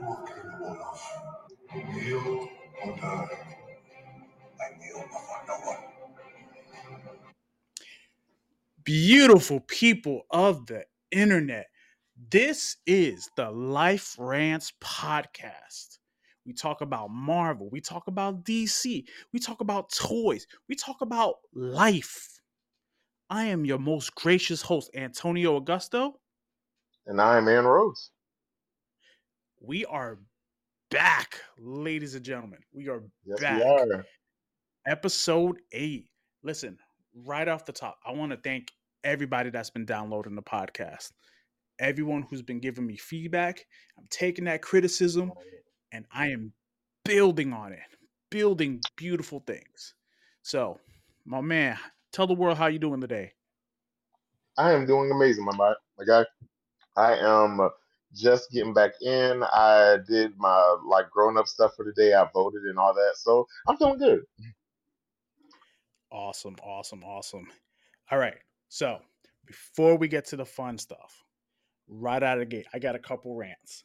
what you are. Kneel or die. I kneel before no one. beautiful people of the internet. This is the Life Rants podcast. We talk about Marvel, we talk about DC, we talk about toys, we talk about life. I am your most gracious host, Antonio Augusto. And I am Ann Rhodes. We are back, ladies and gentlemen. We are Yes, back. we are. episode eight. Listen, right off the top, I want to thank everybody that's been downloading the podcast. Everyone who's been giving me feedback. I'm taking that criticism and I am building on it, building beautiful things. So, my man, tell the world how you doing today. I am doing amazing, my, my, my guy. I am uh, just getting back in. I did my like grown up stuff for the day. I voted and all that. So I'm feeling good. Awesome, awesome, awesome. All right. So, before we get to the fun stuff, right out of the gate, I got a couple rants.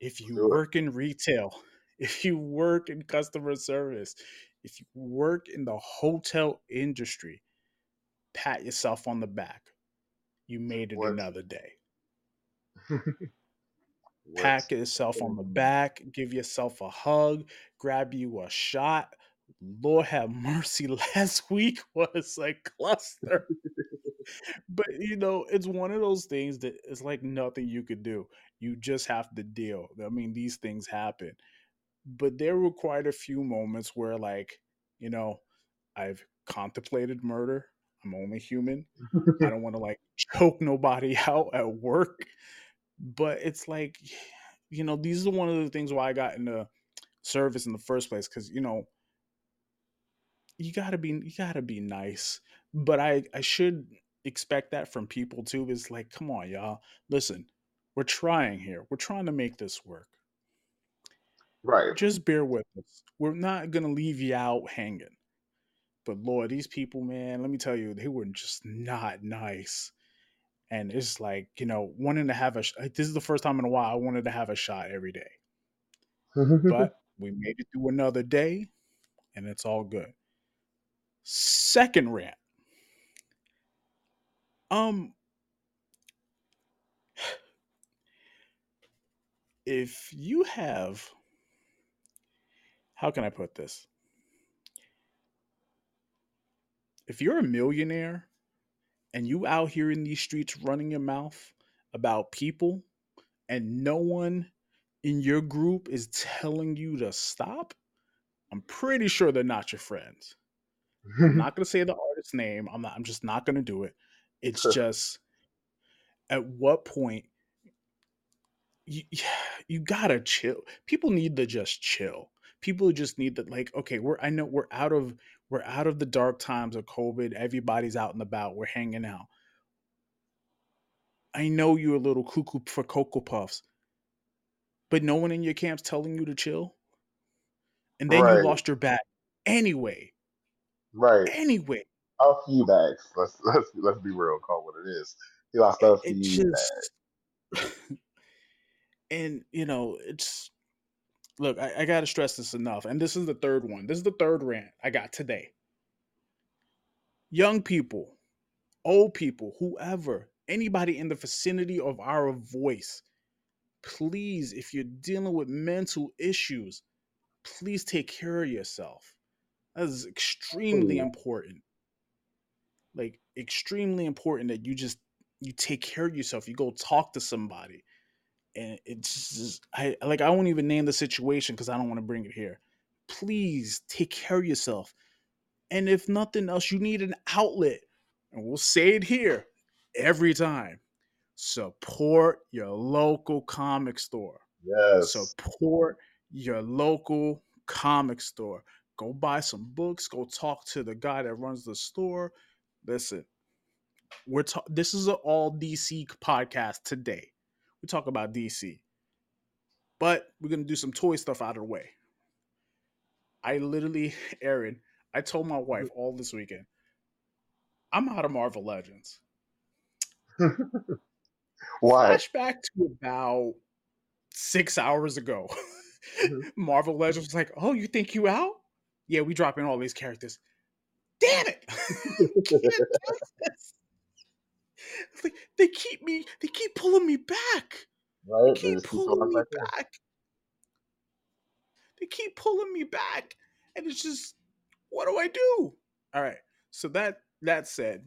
If you it. work in retail, if you work in customer service, if you work in the hotel industry, pat yourself on the back. You made it What? another day. Pat yourself on the back, give yourself a hug, grab you a shot. Lord have mercy, last week was a cluster. but you know, it's one of those things that it's like nothing you could do. You just have to deal. I mean, these things happen. But there were quite a few moments where, like, you know, I've contemplated murder. I'm only human. I don't want to like choke nobody out at work. But it's like, you know, these are one of the things why I got into service in the first place. Cause, you know, you gotta be you gotta be nice. But I I should expect that from people too. Is like, come on, y'all. Listen, we're trying here. We're trying to make this work. right. Just bear with us. We're not gonna leave you out hanging. But Lord, these people, man, let me tell you, they were just not nice. And it's like, you know, wanting to have a sh- this is the first time in a while I wanted to have a shot every day. But we made it through another day and it's all good. Second rant. Um if you have how can I put this? If you're a millionaire and you out here in these streets running your mouth about people and no one in your group is telling you to stop, I'm pretty sure they're not your friends. I'm not gonna say the artist's name. I'm not. I'm just not gonna do it. It's just at what point you you gotta chill. People need to just chill. People just need to like. Okay, we're. I know we're out of we're out of the dark times of COVID. Everybody's out and about. We're hanging out. I know you're a little cuckoo for cocoa puffs, but no one in your camp's telling you to chill. And then Right. you lost your bat anyway. right. Anyway. A few bags. Let's let's let's be real. Call what it is. He lost a few bags. and you know it's look I, I gotta stress this enough and this is the third one. This is the third rant i got today. Young people old people whoever anybody in the vicinity of our voice please if you're dealing with mental issues please take care of yourself. That is extremely important. Like extremely important that you just you take care of yourself. You go talk to somebody and it's just, I like I won't even name the situation because I don't want to bring it here. Please take care of yourself, and if nothing else, you need an outlet, and we'll say it here every time. Support your local comic store. Yes. Support your local comic store. Go buy some books. Go talk to the guy that runs the store. Listen, we're ta- this is an all DC podcast today. We talk about DC, but we're gonna do some toy stuff out of the way. I literally, Aaron, I told my wife all this weekend. I'm out of Marvel Legends. Why? Flashback to about six hours ago. Mhm. Marvel Legends was like, "Oh, you think you out? Yeah, we dropping all these characters. Damn it! Can't do this. It's like, they keep me. They keep pulling me back. Right? They keep pulling me back back. They keep pulling me back, and it's just, what do I do? All right. So that that said,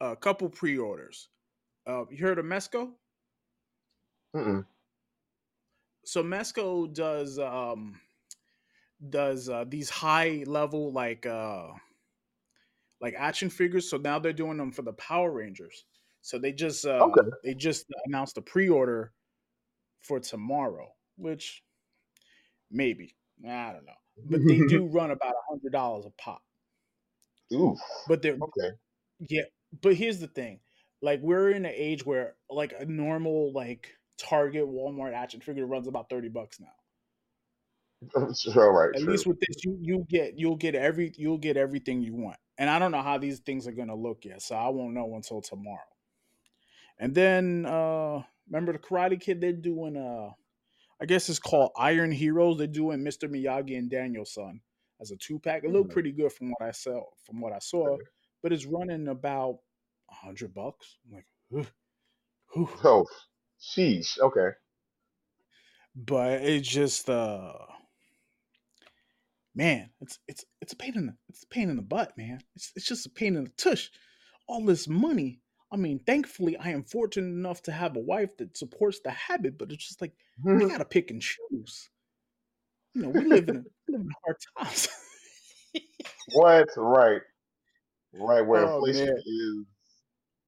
a couple pre-orders. Uh, you heard of Mezco? Mm-mm. So Mezco does um does uh, these high level like uh like action figures. So now they're doing them for the Power Rangers. So they just uh Okay. they just announced a pre-order for tomorrow, which maybe I don't know, but they do run about a hundred dollars a pop. Oof. But they're Okay. yeah. But here's the thing, like we're in an age where like a normal like Target, Walmart action figure runs about thirty bucks now. Sure, right. At True. least with this, you you get you'll get every you'll get everything you want. And I don't know how these things are gonna look yet, so I won't know until tomorrow. And then uh remember the Karate Kid? They're doing uh I guess it's called Iron Heroes. They're doing Mr. Miyagi and Daniel-san as a two pack. It looked Hmm. pretty good from what I saw from what I saw, but it's running about a hundred bucks. I'm like, "Ugh, whew." Oh, sheesh. Okay. but it's just uh man, it's it's it's a pain in the it's a pain in the butt, man. It's it's just a pain in the tush. All this money. I mean, thankfully, I am fortunate enough to have a wife that supports the habit, but it's just like I gotta pick and choose. You know, we live in we live in hard times. what? Right. Right. Where oh inflation man, is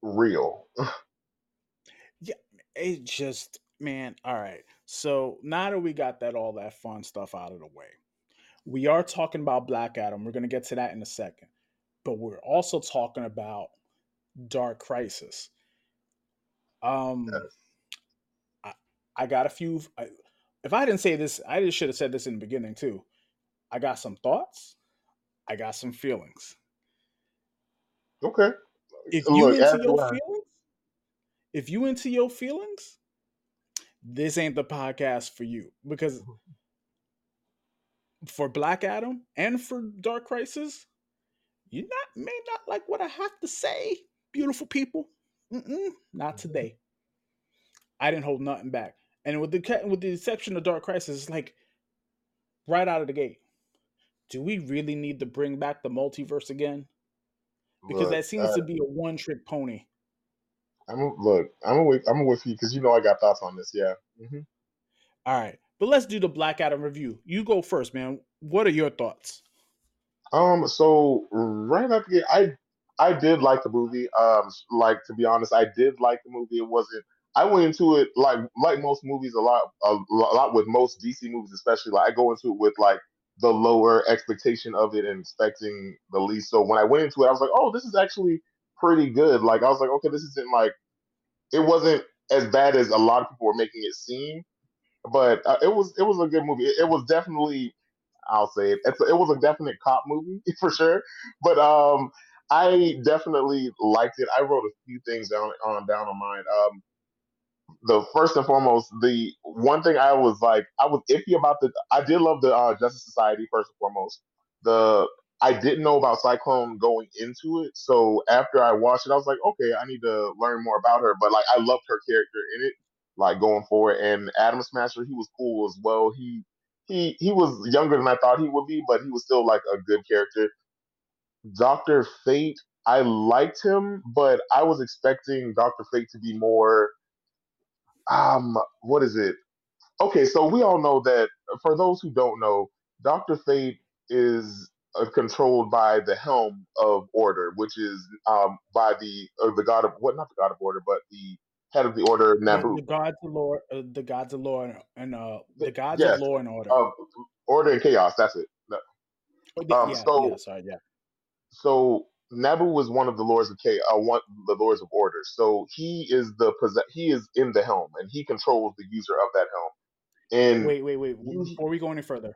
real. yeah, it just man. All right, so now that we got that all that fun stuff out of the way, we are talking about Black Adam. We're gonna get to that in a second, but we're also talking about Dark Crisis. Um. I, I got a few. I, if I didn't say this, I just should have said this in the beginning too. I got some thoughts. I got some feelings. Okay. If you Look, into your feelings, if you into your feelings, this ain't the podcast for you because for Black Adam and for Dark Crisis, you not may not like what I have to say, beautiful people. Mm-mm, not today. I didn't hold nothing back, and with the with the exception of Dark Crisis, it's like right out of the gate. Do we really need to bring back the multiverse again? Because look, that seems to be a one trick pony. I'm a, look. I'm with. I'm with you because you know I got thoughts on this. Yeah. hmm All right, but let's do the Black Adam review. You go first, man. What are your thoughts? Um. So right the gate, I I did like the movie. Um. Like to be honest, I did like the movie. It wasn't. I went into it like like most movies a lot a, lot with most DC movies, especially like I go into it with like the lower expectation of it and expecting the least. So when I went into it, I was like, oh, this is actually pretty good. Like I was like, okay, this isn't like it wasn't as bad as a lot of people were making it seem, but uh, it was it was a good movie. It, it was definitely I'll say it. It's, it was a definite cop movie for sure. But um, I definitely liked it. I wrote a few things down on down on mine. Um, the first and foremost, the one thing I was like, I was iffy about the. I did love the uh, Justice Society first and foremost. The I didn't know about Cyclone going into it, so after I watched it, I was like, okay, I need to learn more about her. But like, I loved her character in it, like going forward. And Atom Smasher, he was cool as well. He he he was younger than I thought he would be, but he was still like a good character. Doctor Fate, I liked him, but I was expecting Doctor Fate to be more um what is it okay so we all know that for those who don't know dr fate is uh, controlled by the helm of order which is um by the uh, the god of what not the god of order but the head of the order The, nabu the gods of law, uh, the gods of law, and, uh, the gods yes of law and order. of order and chaos that's it Oh, the- um yeah, so yeah, sorry, yeah. so Nabu was one of the lords of chaos, uh, one the lords of order. So he is the possess- he is in the helm, and he controls the user of that helm. And Wait, wait, wait. Before we go any further,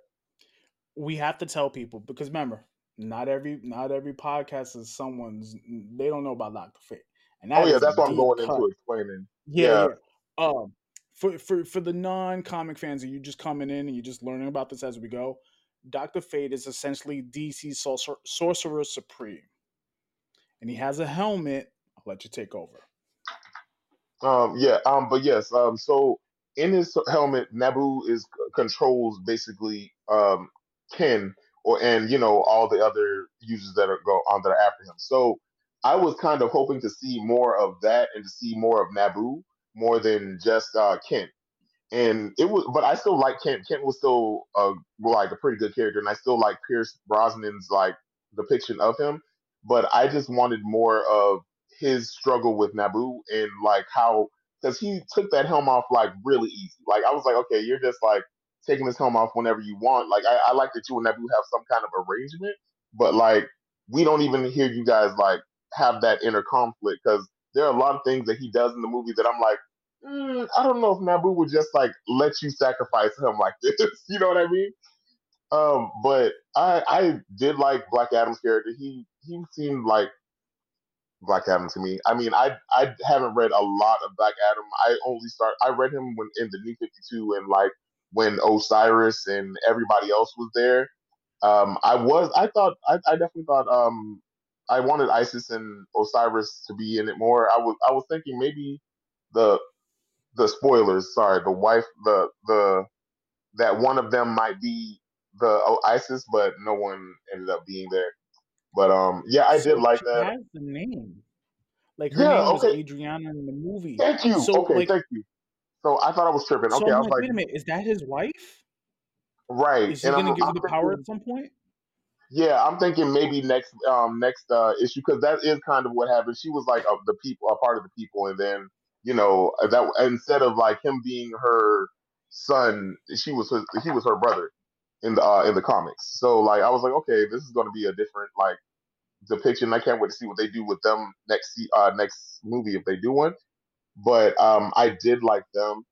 we have to tell people because remember, not every not every podcast is someone's. They don't know about Doctor Fate, and Oh yeah, that's what I'm going cut. into explaining. Yeah, Yeah. Um, for for for the non comic fans, are you just coming in and you're just learning about this as we go? Doctor Fate is essentially DC's sorcer- sorcerer supreme, and he has a helmet. I'll let you take over. Um, yeah, um, but yes, um, so in his helmet, Nabu is controls basically um Ken or and you know all the other users that are go on that are after him. So I was kind of hoping to see more of that and to see more of Nabu more than just uh Ken. And it was, but I still like Kent. Kent was still uh like a pretty good character, and I still like Pierce Brosnan's like depiction of him. But I just wanted more of his struggle with Nabu and like how because he took that helm off like really easy. Like I was like, okay, you're just like taking this helm off whenever you want. Like I, I like that you and Nabu have some kind of arrangement, but like we don't even hear you guys like have that inner conflict because there are a lot of things that he does in the movie that I'm like, mm, I don't know if Nabu would just like let you sacrifice him like this. you know what I mean? Um, but I I did like Black Adam's character. He he seemed like Black Adam to me. I mean, I I haven't read a lot of Black Adam. I only start. I read him when in the New Fifty Two and like when Osiris and everybody else was there. Um, I was. I thought. I, I definitely thought. Um, I wanted Isis and Osiris to be in it more. I was. I was thinking maybe the the spoilers. Sorry, the wife. The the that one of them might be the Isis, but no one ended up being there. But um, yeah, I So did like she that. the name. Like her Yeah. name was Okay. Adriana in the movie. Thank you. So okay. like, Thank you. So I thought I was tripping. so Okay, I'm I was like, like, wait a minute, is that his wife? right. Is he And gonna I'm, give her I'm the power thinking, at some point? Yeah, I'm thinking maybe next um next uh issue because that is kind of what happened. She was like the people, a part of the people, and then you know that instead of like him being her son, she was his, he was her brother in the uh, in the comics. So like I was like, okay, this is going to be a different like depiction. I can't wait to see what they do with them next uh next movie if they do one. But um, I did like them.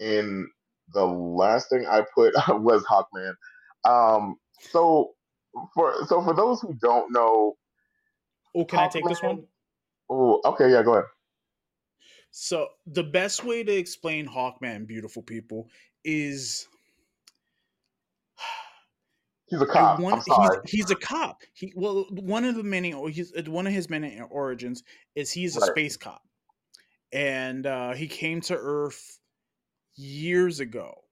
And the last thing I put was Hawkman. Um, so for so for those who don't know, Oh, can I take this Hawkman. one? Oh, okay, yeah, go ahead. So the best way to explain Hawkman, beautiful people, is He's a cop. Sorry. he's he's a cop. He well one of the many he's one of his many origins is he's a Right. space cop, and uh, he came to Earth years ago.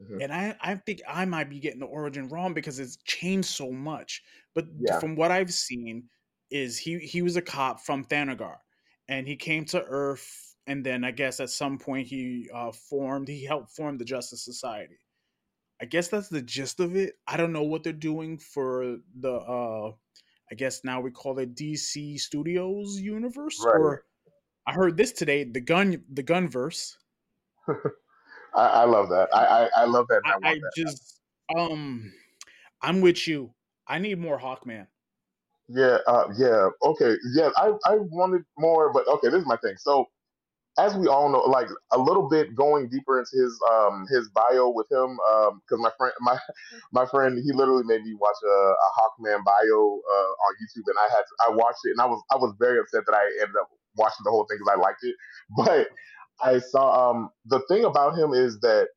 Mhm. And I, I think I might be getting the origin wrong because it's changed so much. But Yeah. from what I've seen, is he he was a cop from Thanagar, and he came to Earth, and then I guess at some point he uh, formed he helped form the Justice Society. I guess that's the gist of it. I don't know what they're doing for the uh I guess now we call it DC Studios universe Right. or I heard this today, the gun the gunverse. I, I love that. I, I, I love that. I, I, I just um I'm with you. I need more Hawkman. Yeah, uh, yeah, okay, yeah. I, I wanted more, but okay, this is my thing. So, as we all know, like a little bit going deeper into his um his bio with him, um, because my friend my my friend he literally made me watch a, a Hawkman bio uh on YouTube, and I had I watched it, and I was I was very upset that I ended up watching the whole thing because I liked it, but I saw um the thing about him is that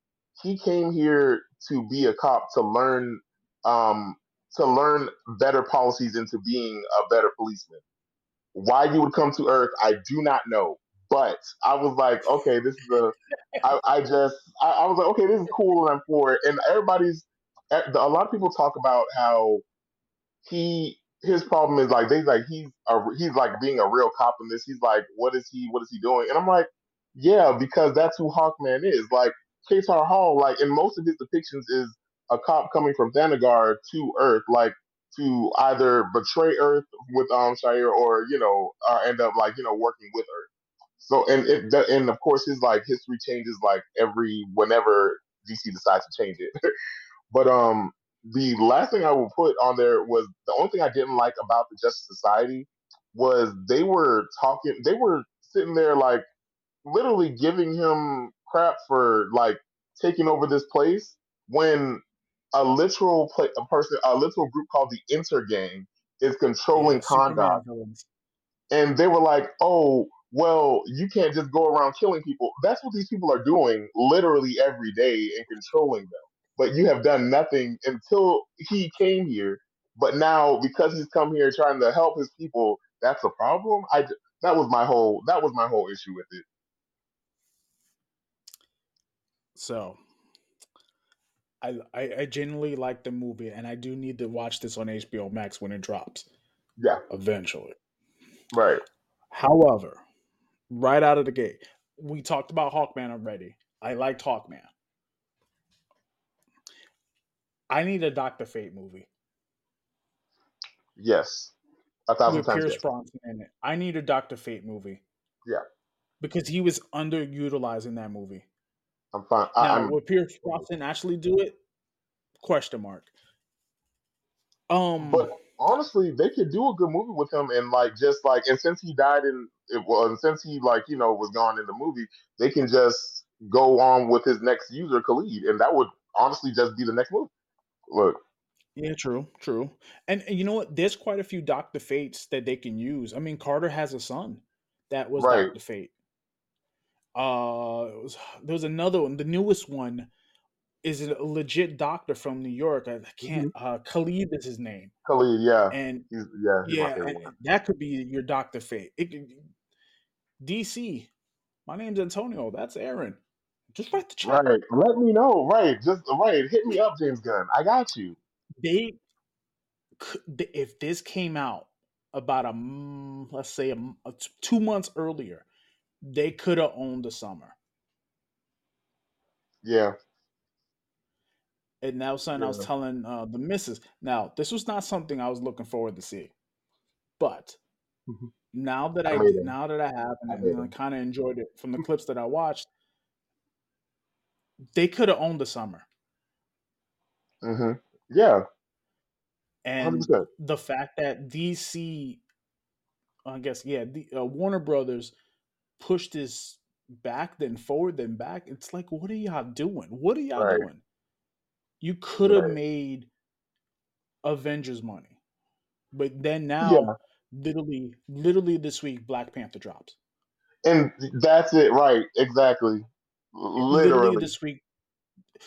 he came here to be a cop to learn um to learn better policies into being a better policeman. Why you would come to Earth, I do not know. But I was like, okay, this is a. I, I just, I, I was like, okay, this is cool, and I'm for it. And everybody's, a lot of people talk about how he, his problem is like they like he's a, he's like being a real cop in this. He's like, what is he, what is he doing? And I'm like, yeah, because that's who Hawkman is. Like Katar Hol, like in most of his depictions, is a cop coming from Thanagar to Earth, like to either betray Earth with um Shayera or you know uh, end up like you know working with Earth. So and it and of course his like history changes like every whenever DC decides to change it. but um the last thing I will put on there was the only thing I didn't like about the Justice Society was they were talking they were sitting there like literally giving him crap for like taking over this place when a literal play, a person, a literal group called the Intergang is controlling Kahndaq Superman and they were like, "Oh, well, you can't just go around killing people." That's what these people are doing literally every day and controlling them. But you have done nothing until he came here. But now, because he's come here trying to help his people, that's a problem. I that was my whole that was my whole issue with it. So I, I I genuinely like the movie, and I do need to watch this on HBO Max when it drops Yeah, eventually. right. However, right out of the gate, we talked about Hawkman already. I liked Hawkman. I need a Doctor Fate movie Yes, a thousand with times Pierce yes. Bronson in it. I need a Doctor Fate movie Yeah, because he was underutilized in that movie. I'm fine. I, Now, I'm will Pierce Bronson actually do it? Question mark. Um, But honestly, they could do a good movie with him, and like just like, and since he died in, it, well, and since he like you know was gone in the movie, they can just go on with his next user, Khalid, and that would honestly just be the next movie. Look, yeah, true, true. And, and you know what? There's quite a few Doctor Fates that they can use. I mean, Carter has a son that was right? Doctor Fate. Uh, it was, there was another one. The newest one is a legit doctor from New York. I, can't. hmm Uh, Khalid is his name, Khalid, yeah, and he's yeah, he's yeah, that could be your Doctor Fate. It, could- DC. My name's Antonio. That's Aaron. Just write the check. Right, let me know. Right, just right. Hit me up, James Gunn. I got you. They, if this came out about a let's say a, a t- two months earlier, they could have owned the summer. Yeah, And that was something I was telling uh, the missus. Now, this was not something I was looking forward to see, but Mhm. now that I I did, now that I have, and, I I kind of enjoyed it from the clips that I watched, they could have owned the summer. hmm Yeah, And percent. the fact that DC, I guess, yeah, the, uh, Warner Brothers pushed this back, then forward, then back. It's like, what are y'all doing? What are y'all Right, doing? You could have right. made Avengers money, but then Yeah, now, literally, literally this week, Black Panther drops. and that's it. Right, exactly. Literally Literally. this week.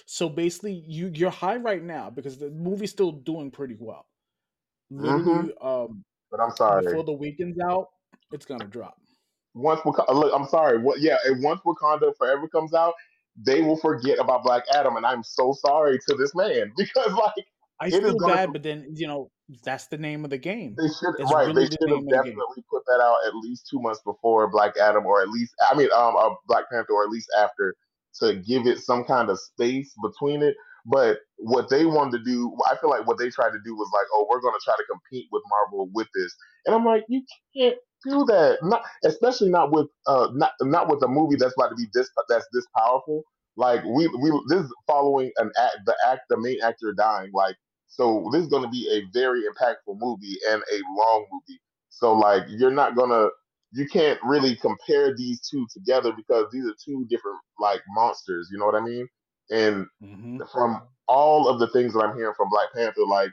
So basically, you you're high right now because the movie's still doing pretty well. hmm um, But I'm sorry. before the weekend's out, it's gonna drop. Once Wak- look, I'm sorry. What? Yeah, and once Wakanda Forever comes out, they will forget about Black Adam, and I'm so sorry to this man because like I it feel gonna. bad, but then you know that's the name of the game. They should That's right. They really the should have the game. definitely put that out at least two months before Black Adam, or at least I mean, um, uh, Black Panther, or at least after to give it some kind of space between it. But what they wanted to do, I feel like what they tried to do was like, oh, we're going to try to compete with Marvel with this, and I'm like, you can't do that. Not especially not with uh not not with a movie that's about to be this that's this powerful. Like we we this is following an act the act the main actor dying. Like so this is going to be a very impactful movie and a long movie. So like you're not gonna you can't really compare these two together because these are two different like monsters. You know what I mean? And hmm from all of the things that I'm hearing from Black Panther, like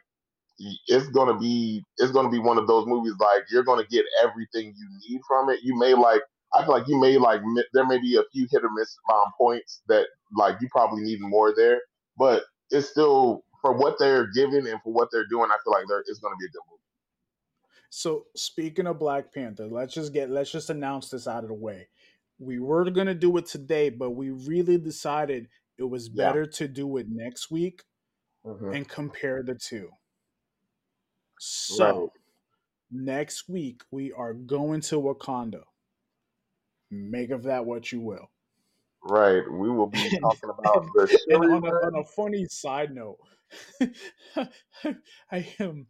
it's gonna be it's gonna be one of those movies like you're gonna get everything you need from it. You may like I feel like you may like mi- there may be a few hit or miss um, points that like you probably need more there, but it's still for what they're giving and for what they're doing. I feel like there is gonna be a good movie. So speaking of Black Panther, let's just get let's just announce this out of the way. We were gonna do it today, but we really decided it was Yeah. better to do it next week hmm and compare the two. Right. So next week we are going to Wakanda. Make of that what you will. Right. We will be talking about the and on a on a funny side note, I am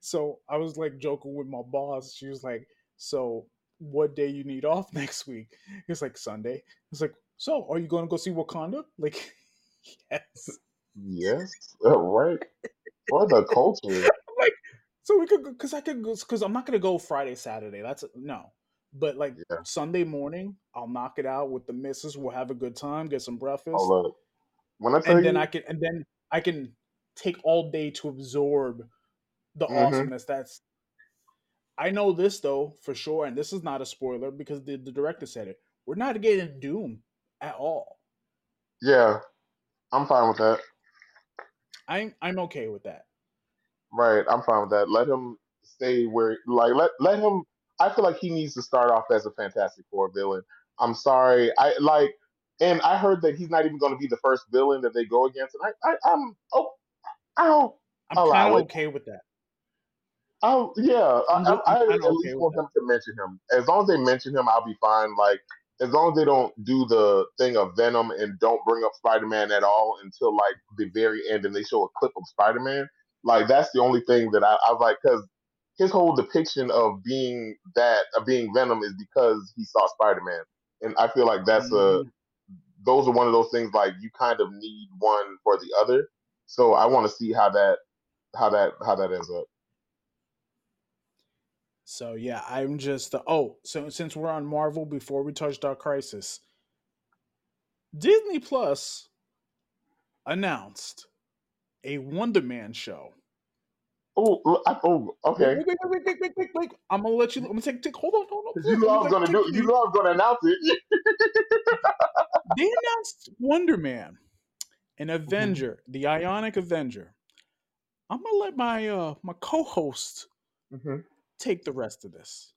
so I was like joking with my boss. She was like, "So what day you need off next week?" It's like Sunday. It's like, "So are you going to go see Wakanda?" Like, yes. Yes. Uh, right. For the culture. So we could because I could go because I'm not gonna go Friday Saturday. That's no. But like Yeah. Sunday morning, I'll knock it out with the missus. We'll have a good time, get some breakfast, look. When I tell and then I can and then I can take all day to absorb the Mhm. awesomeness that's I know this though for sure, and this is not a spoiler because the, the director said it. We're not getting Doom at all. Yeah, I'm fine with that. I'm I'm okay with that. Right, I'm fine with that. Let him stay where, like, let let him. I feel like he needs to start off as a Fantastic Four villain. I'm sorry, I like, and I heard that he's not even going to be the first villain that they go against, and I, I I'm oh, I don't I'm oh, allow kind of okay with that. Oh yeah, I, I'm, I, I I'm at least okay with want that. them to mention him. As long as they mention him, I'll be fine. Like as long as they don't do the thing of Venom and don't bring up Spider Man at all until like the very end, and they show a clip of Spider Man. Like that's the only thing that I, I was like, because his whole depiction of being that of being Venom is because he saw Spider Man, and I feel like that's a Mhm. those are one of those things like you kind of need one for the other. So I want to see how that how that how that ends up. So yeah, I'm just the oh, so since we're on Marvel, before we touch Dark Crisis, Disney Plus announced a Wonder Man show. Oh, oh, okay. wait, wait, wait, wait, wait, wait, wait. I'm gonna let you. I'm gonna take, take hold on, hold on. You know I I'm was gonna do. You know I was gonna announce it. They announced Wonder Man, an Mm-hmm. Avenger, the Ionic Avenger. I'm gonna let my uh my co-host Mhm. take the rest of this.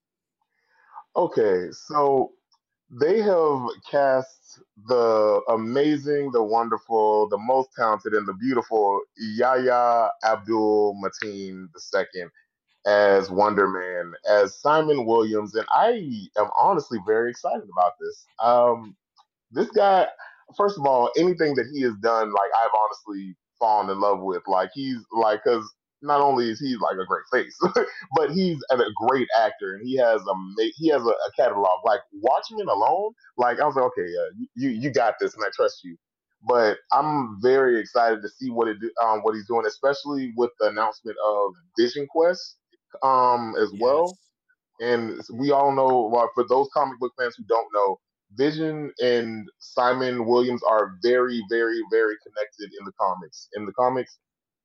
Okay, so they have cast the amazing, the wonderful, the most talented, and the beautiful Yahya Abdul Mateen II as Wonder Man, as Simon Williams, and I am honestly very excited about this. Um, this guy, first of all, anything that he has done, like I've honestly fallen in love with. Like he's like, because not only is he like a great face, but he's a great actor, and he has a he has a, a catalog. Like Watchmen alone, like I was like, okay, yeah, you you got this, and I trust you. But I'm very excited to see what it um what he's doing, especially with the announcement of Vision Quest um as well. And we all know, well, for those comic book fans who don't know, Vision and Simon Williams are very, very, very connected in the comics. In the comics,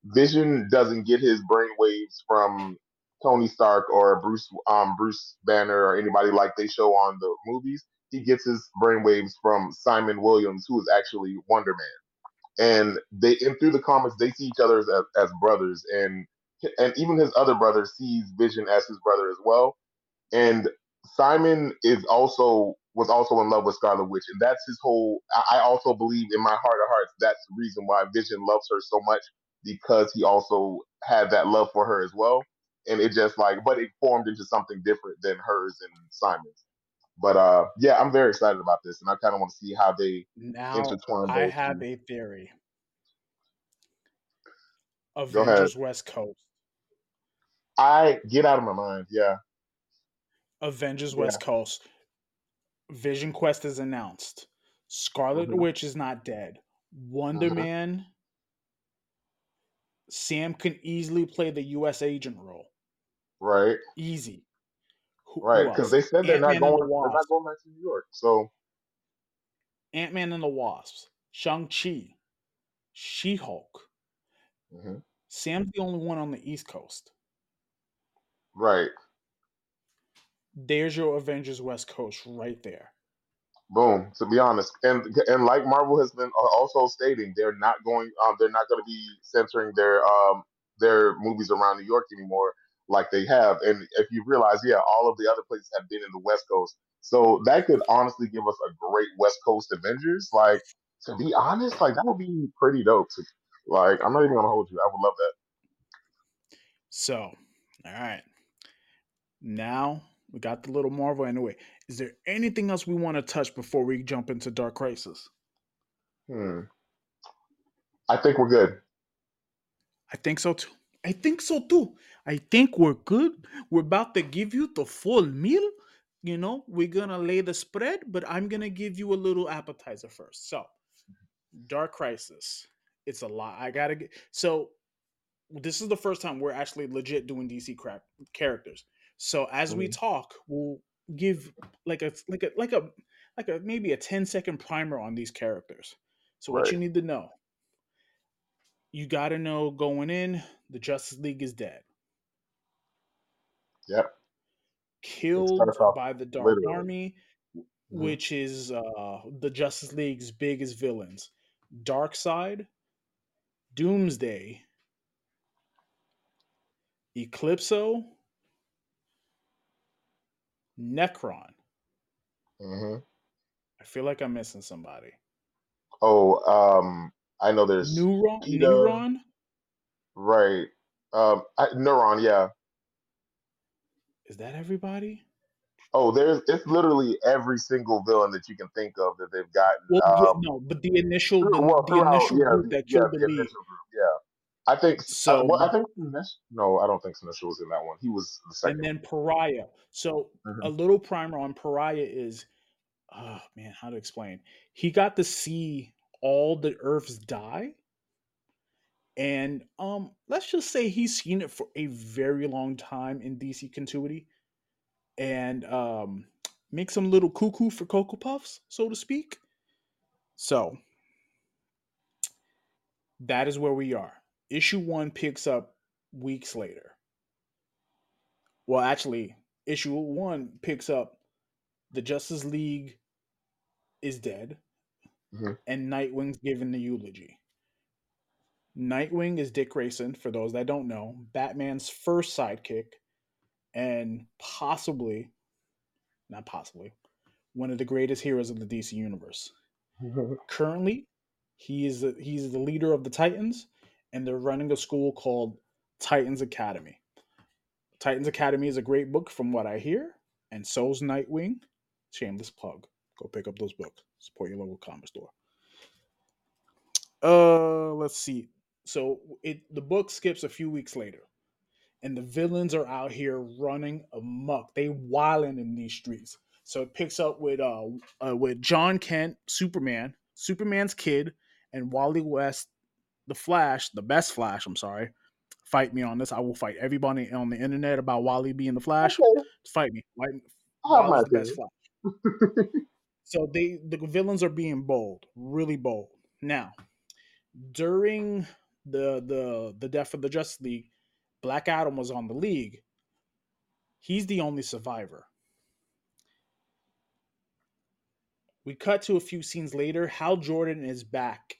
Vision doesn't get his brainwaves from Tony Stark or Bruce, um, Bruce Banner or anybody like they show on the movies. He gets his brainwaves from Simon Williams, who is actually Wonder Man. And they, and through the comics, they see each other as, as brothers, and and even his other brother sees Vision as his brother as well and Simon is also was also in love with Scarlet Witch, and that's his whole. I I also believe in my heart of hearts that's the reason why Vision loves her so much because he also had that love for her as well, and it just like, but it formed into something different than hers and Simon's. But uh, yeah, I'm very excited about this, and I kind of want to see how they Now intertwine I have a theory. Avengers West Coast. I get out of my mind. Yeah, Avengers yeah. West Coast. Vision Quest is announced. Scarlet hmm Witch is not dead. Wonder hmm Man. Sam can easily play the U.S. agent role. Right, Easy. Who, right. Because they said they're not and the going. They're not going back to New York. So Ant Man and the Wasps. Shang Chi. She Hulk. hmm Sam's the only one on the East Coast. right. There's your Avengers West Coast right there. Boom. To be honest, and and like Marvel has been uh, also stating, they're not going. Um, they're not going to be centering their um their movies around New York anymore, like they have. And if you realize, yeah, all of the other places have been in the West Coast, so that could honestly give us a great West Coast Avengers. Like to be honest, like that would be pretty dope. To, like I'm not even gonna hold you. I would love that. So, all right. Now we got the little Marvel anyway. Is there anything else we want to touch before we jump into Dark Crisis? Hmm. I think we're good. I think so too. I think so too. I think we're good. We're about to give you the full meal. You know, we're gonna lay the spread, but I'm gonna give you a little appetizer first. So, Dark Crisis. It's a lot. I gotta get. So, this is the first time we're actually legit doing DC crap characters. So as we Mhm. talk, we'll give like a like a like a like a maybe a 10 second primer on these characters. So what Right. you need to know. you got to know going in, the Justice League is dead. Yep. Killed by the Dark literally. Army, Mhm. which is uh, the Justice League's biggest villains Darkseid, Doomsday, Eclipso, Nekron. hmm I feel like I'm missing somebody. Oh, um, I know there's Neron, Peter. Neron. right. Um, I, Neron. Yeah. Is that everybody? Oh, there's it's literally every single villain that you can think of that they've gotten. Well, Um, no, but the initial, the, well, the throughout, initial yeah, group that yeah, killed the the group, yeah. I think. So, uh, well, I think no, I don't think Sinesh was in that one. He was the second. and then Pariah. So Mhm. a little primer on Pariah is, oh man, how to explain? He got to see all the Earths die, and um, let's just say he's seen it for a very long time in DC continuity, and um, make some little cuckoo for Cocoa Puffs, so to speak. So that is where we are. Issue one picks up weeks later. Well, actually, issue one picks up the Justice League is dead, Mhm. and Nightwing's given the eulogy. Nightwing is Dick Grayson, for those that don't know, Batman's first sidekick, and possibly, not possibly, one of the greatest heroes of the DC universe. Currently, he is the, he's the leader of the Titans, and they're running a school called Titans Academy. Titans Academy is a great book from what I hear, and so's Nightwing. Shameless plug. Go pick up those books. Support your local comic store. Uh, let's see. So it the book skips a few weeks later, and the villains are out here running amok. They wilding in these streets. So it picks up with uh, uh with Jon Kent, Superman, Superman's kid, and Wally West, the Flash, the best Flash. I'm sorry. Fight me on this. I will fight everybody on the internet about Wally being the Flash. okay, Fight me. White, I have my the best. Flash. So they the villains are being bold, really bold. Now, during the the the death of the Justice League, Black Adam was on the league. He's the only survivor. We cut to a few scenes later. Hal Jordan is back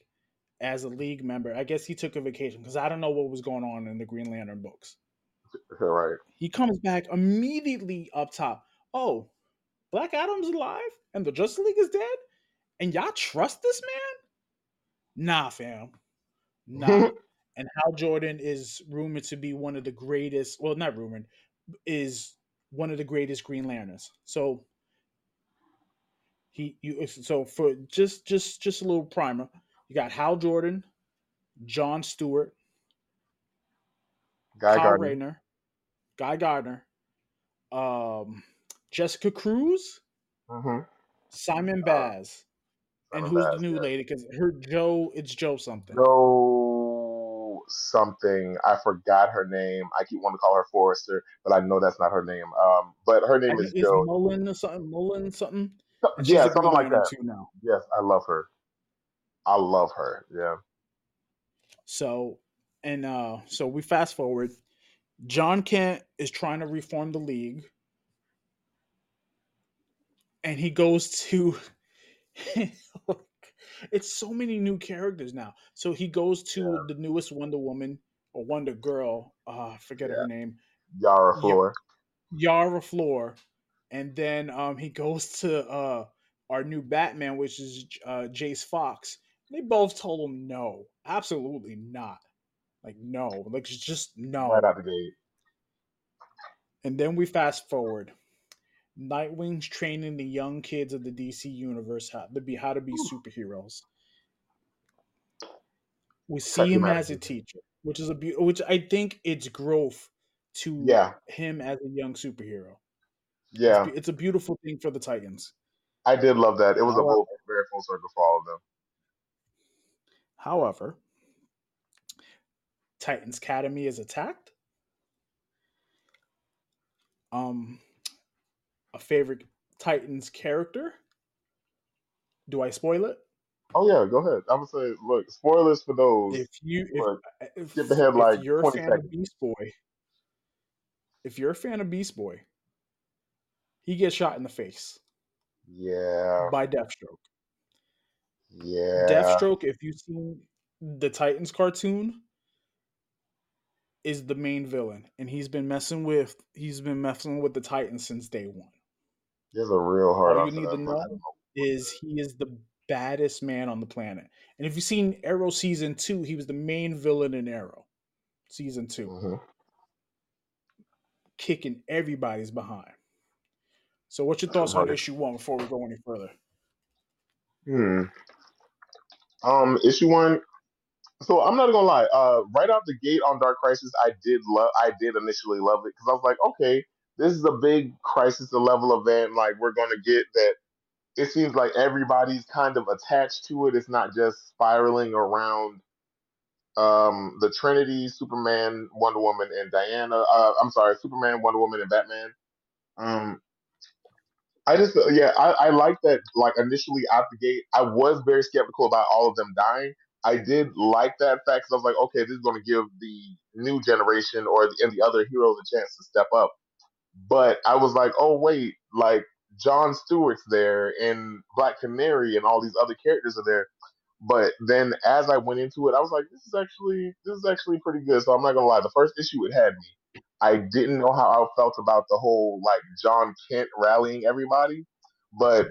as a league member. I guess he took a vacation because I don't know what was going on in the Green Lantern books. right. He comes back immediately up top. Oh, Black Adam's alive and the Justice League is dead? And y'all trust this man? Nah, fam. Nah. and Hal Jordan is rumored to be one of the greatest, well, not rumored, is one of the greatest Green Lanterns. So he you so for just just just a little primer, you got Hal Jordan, John Stewart, Guy Kyle Gardner. Rayner, Guy Gardner, um, Jessica Cruz, hmm Simon Uh, Baz, and who's Baz, the new yeah. lady? Because her Joe, it's Joe something. Joe something. I forgot her name. I keep wanting to call her Forrester, but I know that's not her name. Um, but her name think is it's Joe. Mullein or something. Mullein something. Yeah, something like that. too now. Yes, I love her. I love her. Yeah. So and uh so we fast forward. Jon Kent is trying to reform the league. And he goes to it's so many new characters now. So he goes to Yeah. the newest Wonder Woman or Wonder Girl. Uh forget Yeah. her name. Yara Ya- Flor. Yara Flor. And then um he goes to uh our new Batman, which is uh Jace Fox. They both told him no, absolutely not. Like no, like just no. Right out the gate. And then we fast forward. Nightwing's training the young kids of the DC universe how to be how to be superheroes. We see him as a teacher, which is a beau- which I think it's growth to Yeah. him as a young superhero. It's, Yeah. be- it's a beautiful thing for the Titans. I did love that. It was a However, very full circle for all of them. However, Titans Academy is attacked. Um, a favorite Titans character. Do I spoil it? Oh yeah, go ahead. I would say, look, spoilers for those. If you if if, skip ahead if like you're a fan of. Beast Boy, if you're a fan of Beast Boy, he gets shot in the face Yeah, by Deathstroke. Yeah. Deathstroke, if you've seen the Titans cartoon, is the main villain, and he's been messing with he's been messing with the Titans since day one. There's a real hard All you need to know is he is the baddest man on the planet. And if you've seen Arrow season two, he was the main villain in Arrow season 2 Mhm. kicking everybody's behind. So, what's your thoughts on issue one before we go any further? Hmm. Um, issue one. So I'm not gonna lie. Uh, right out the gate on Dark Crisis, I did love. I did initially love it because I was like, okay, this is a big crisis level event. Like we're gonna get that. It seems like everybody's kind of attached to it. It's not just spiraling around um the Trinity, Superman, Wonder Woman, and Diana. Uh, I'm sorry, Superman, Wonder Woman, and Batman. Um, I just yeah, I, I like that. Like initially out the gate, I was very skeptical about all of them dying. I did like that fact because I was like, okay, this is going to give the new generation or the, and the other heroes a chance to step up. But I was like, oh wait, like John Stewart's there and Black Canary and all these other characters are there. But then as I went into it, I was like, this is actually this is actually pretty good. So I'm not gonna lie, the first issue it had me. I didn't know how I felt about the whole like Jon Kent rallying everybody, but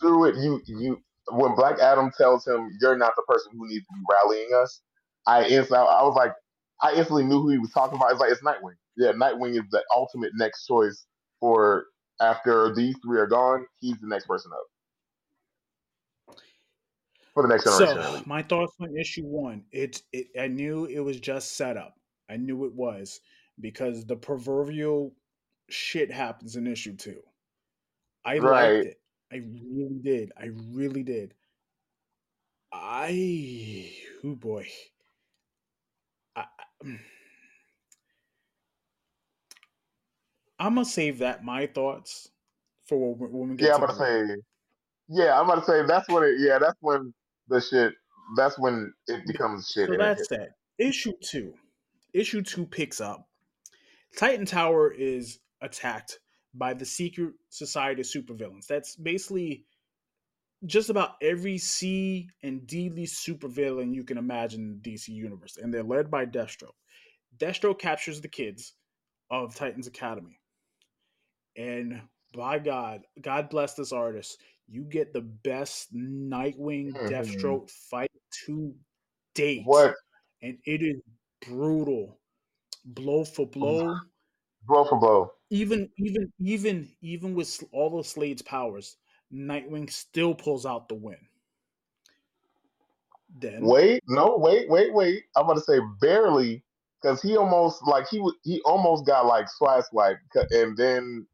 through it, you you when Black Adam tells him you're not the person who needs to be rallying us, I instantly I was like I instantly knew who he was talking about. It's like it's Nightwing. Yeah, Nightwing is the ultimate next choice for after these three are gone. He's the next person up for the next generation. So, my thoughts on issue one. It, it I knew it was just set up. I knew it was because the proverbial shit happens in issue two. I Right. liked it. I really did. I really did. I, oh boy. I, I'm gonna save that my thoughts for when, when we get Yeah, to I'm gonna say. Yeah, I'm gonna say that's when it. Yeah, that's when the shit. That's when it becomes shit. So that's that. Issue two. Issue two picks up. Titan Tower is attacked by the secret society of supervillains. That's basically just about every C and D list supervillain you can imagine in the DC universe, and they're led by Deathstroke. Deathstroke captures the kids of Titans Academy, and by God, God bless this artist. You get the best Nightwing Mhm. Deathstroke fight to date, What and it is brutal, blow for blow. blow for blow? Even even even even with all of Slade's powers, Nightwing still pulls out the win. Then Wait, no, wait, wait, wait. I'm about to say barely because he almost like he wa- he almost got like swag swipe, and then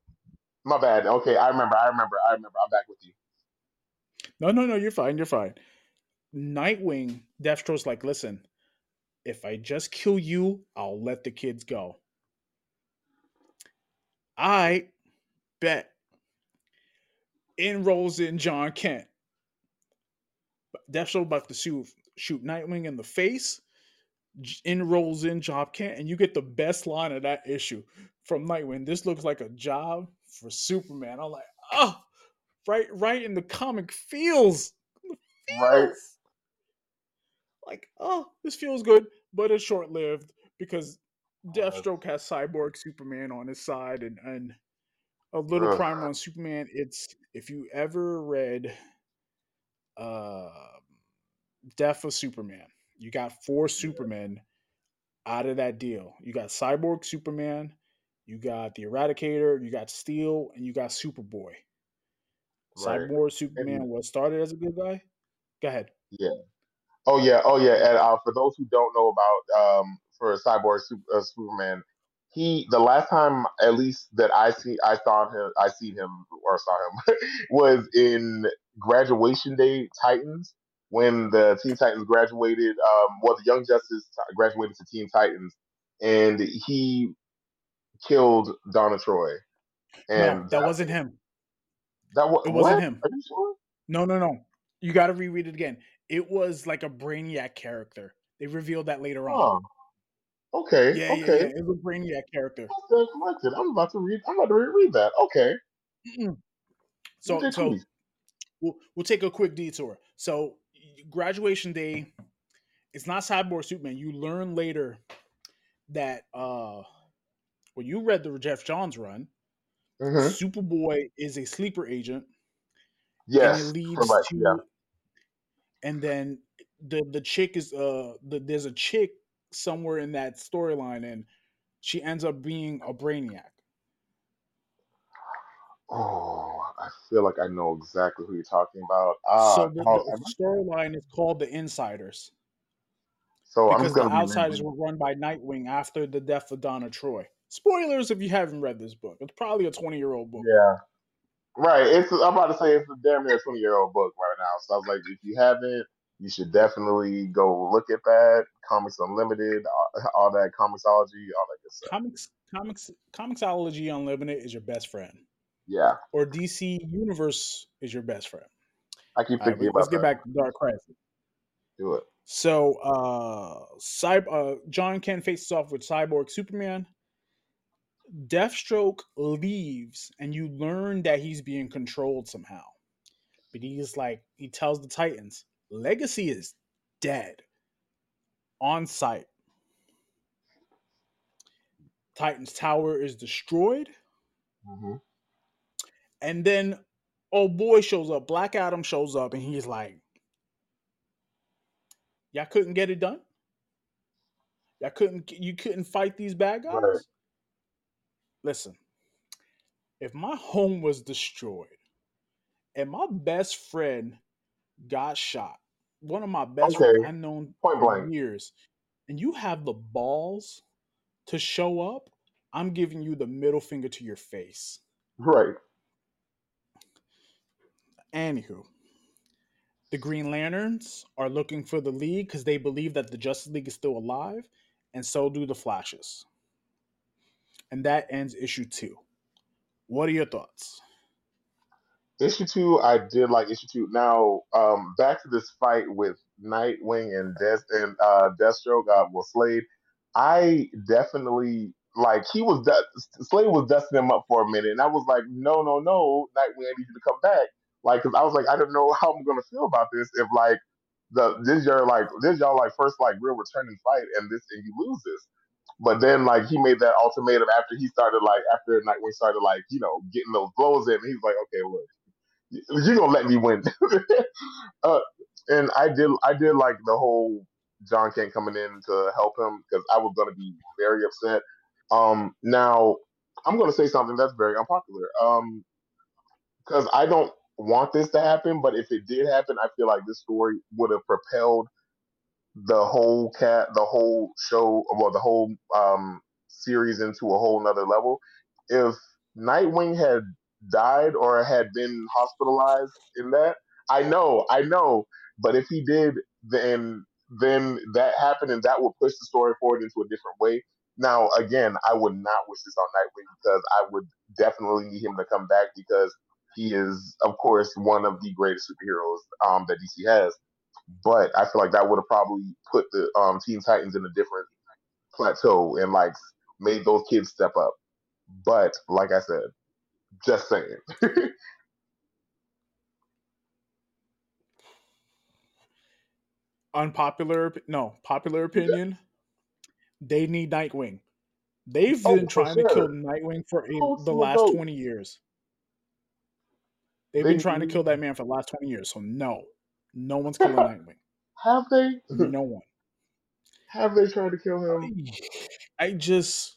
my bad. Okay, I remember, I remember, I remember. I'm back with you. no no no, you're fine, you're fine. Nightwing, Deathstroke's like, listen, if I just kill you, I'll let the kids go. I bet. In rolls in Jon Kent. Deathstroke about to shoot shoot Nightwing in the face. J- In rolls in Jon Kent, and you get the best line of that issue from Nightwing. This looks like a job for Superman. I'm like, oh, right, right in the comic feels, Right. feels. Like, oh, this feels good, but it's short lived because Deathstroke has Cyborg Superman on his side and and a little primer on Superman. It's if you ever read uh Death of Superman, you got four Supermen out of that deal. You got Cyborg Superman, you got the Eradicator, you got Steel, and you got Superboy. Right. Cyborg Superman was started as a good guy. Go ahead. Yeah. Oh yeah. Oh yeah. And uh, for those who don't know about um for Cyborg Super, uh, Superman, he the last time at least that I see I saw him I seen him or saw him was in Graduation Day Titans when the Teen Titans graduated. Um, well, the Young Justice graduated to Teen Titans, and he killed Donna Troy. And no, that wasn't him. that was It wasn't what? him. Are you sure? No, no, no. You got to reread it again. It was like a Brainiac character. They revealed that later on. Oh, okay, Yeah, okay. yeah. It was a Brainiac character. Collected. I'm about to read. I'm about to reread that. Okay. So, DJ so Cooties. we'll, we'll take a quick detour. So, graduation day, it's not Cyborg Superman. You learn later that uh when you read the Geoff Johns run, Mhm. Superboy is a sleeper agent, Yes. and it leads to, Yeah. And then the the chick is uh the, there's a chick somewhere in that storyline, and she ends up being a Brainiac. Oh, I feel like I know exactly who you're talking about. Ah, so the, how- the storyline is called the Insiders. so I'm because the outsiders reading- were run by Nightwing after the death of Donna Troy. Spoilers if you haven't read this book. It's probably a 20 year old book. Yeah. Right. It's I'm about to say it's a damn near 20 year old book right now. So I was like, if you haven't, you should definitely go look at that. Comics Unlimited, all, all that Comixology, all that good stuff. Comics, comics, Comixology Unlimited is your best friend, Yeah. or DC Universe is your best friend. I keep All right, thinking let- let's about get back to Dark Crisis. Do it. So, uh, Cyb- uh, Jon Kent faces off with Cyborg Superman. Deathstroke leaves, and you learn that he's being controlled somehow. But he's like, he tells the Titans, Legacy is dead on site. Titan's tower is destroyed. hmm And then, oh boy shows up. Black Adam shows up, and he's like, Y'all couldn't get it done? Y'all couldn't, you couldn't fight these bad guys? Right. Listen, if my home was destroyed and my best friend got shot, one of my best friends I've known Point for blank. years, and you have the balls to show up, I'm giving you the middle finger to your face. Right. Anywho, the Green Lanterns are looking for the League because they believe that the Justice League is still alive, and so do the Flashes. And that ends issue two. What are your thoughts? Issue two, I did like issue two. Now, um, back to this fight with Nightwing and Death and uh, Deathstroke, uh, well, Slade. I definitely like he was de- Slade was dusting him up for a minute, and I was like, no, no, no, Nightwing, I need you to come back. Like, cause I was like, I don't know how I'm gonna feel about this if like the this your like this y'all like first like real returning fight, and this and you lose this. But then like he made that ultimatum after he started like after Nightwing started like you know getting those blows in, he was like, okay, look you're gonna let me win. uh, and I did, I did like the whole Jon Kent coming in to help him because I was gonna be very upset. Um, now I'm gonna say something that's very unpopular. Um, because I don't want this to happen, but if it did happen, I feel like this story would have propelled the whole cat, the whole show, well, the whole um series into a whole nother level. If Nightwing had died or had been hospitalized in that, I know, I know, but if he did, then then that happened and that would push the story forward into a different way. Now, again, I would not wish this on Nightwing because I would definitely need him to come back because he is, of course, one of the greatest superheroes um, that DC has. But I feel like that would have probably put the um, Teen Titans in a different plateau and like made those kids step up. But like I said, just saying. Unpopular, no, popular opinion. They need Nightwing. They've Oh, been trying to kill. Nightwing for a, Oh, the last dope. 20 years. They've They been trying to kill that man for the last 20 years. So, no, no one's killing Nightwing. have they No one. have they tried to kill him? I just.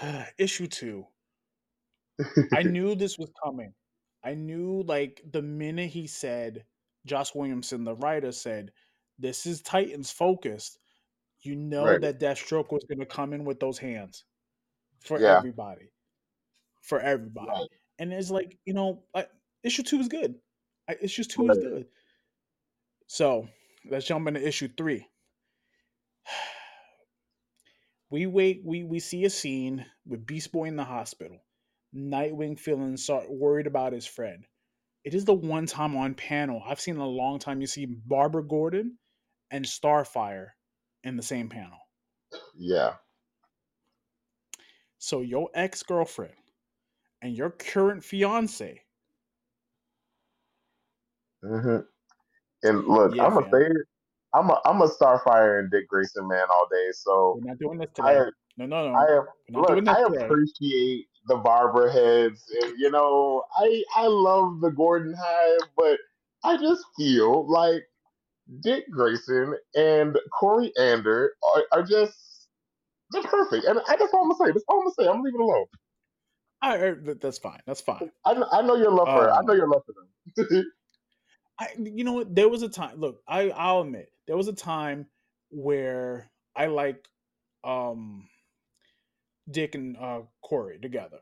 Issue two. I knew this was coming. I knew, like, the minute he said, Josh Williamson, the writer, said, This is Titans focused, you know Right. that Deathstroke was going to come in with those hands for Yeah. everybody. For everybody. Right. And it's like, you know, I, issue two is good. I, just two is Right. good. So let's jump into issue three. We wait. We we see a scene with Beast Boy in the hospital. Nightwing feeling so, worried about his friend. it is the one time on panel I've seen in a long time you see Barbara Gordon and Starfire in the same panel. Yeah. So your ex girlfriend and your current fiance. Hmm And look, Yeah, I'm a fam. say it. I'm a I'm a Starfire and Dick Grayson man all day. So We're not doing this I. No, no, no. I look, I appreciate the Barbara heads, and you know, I I love the Gordon Hive, but I just feel like Dick Grayson and Koriand'r are, are just they're perfect, and I, that's all I'm gonna say. That's all I'm gonna say. I'm leaving it alone. That- that's fine. That's fine. I, I know your love for her. I know Um, your love for them. I, you know what? There was a time. Look, I, I'll admit there was a time where I like um, Dick and uh, Kory together.